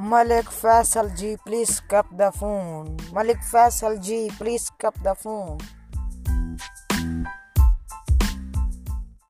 Malik Faisal G, please cut the phone. Malik Faisal G, please cut the phone.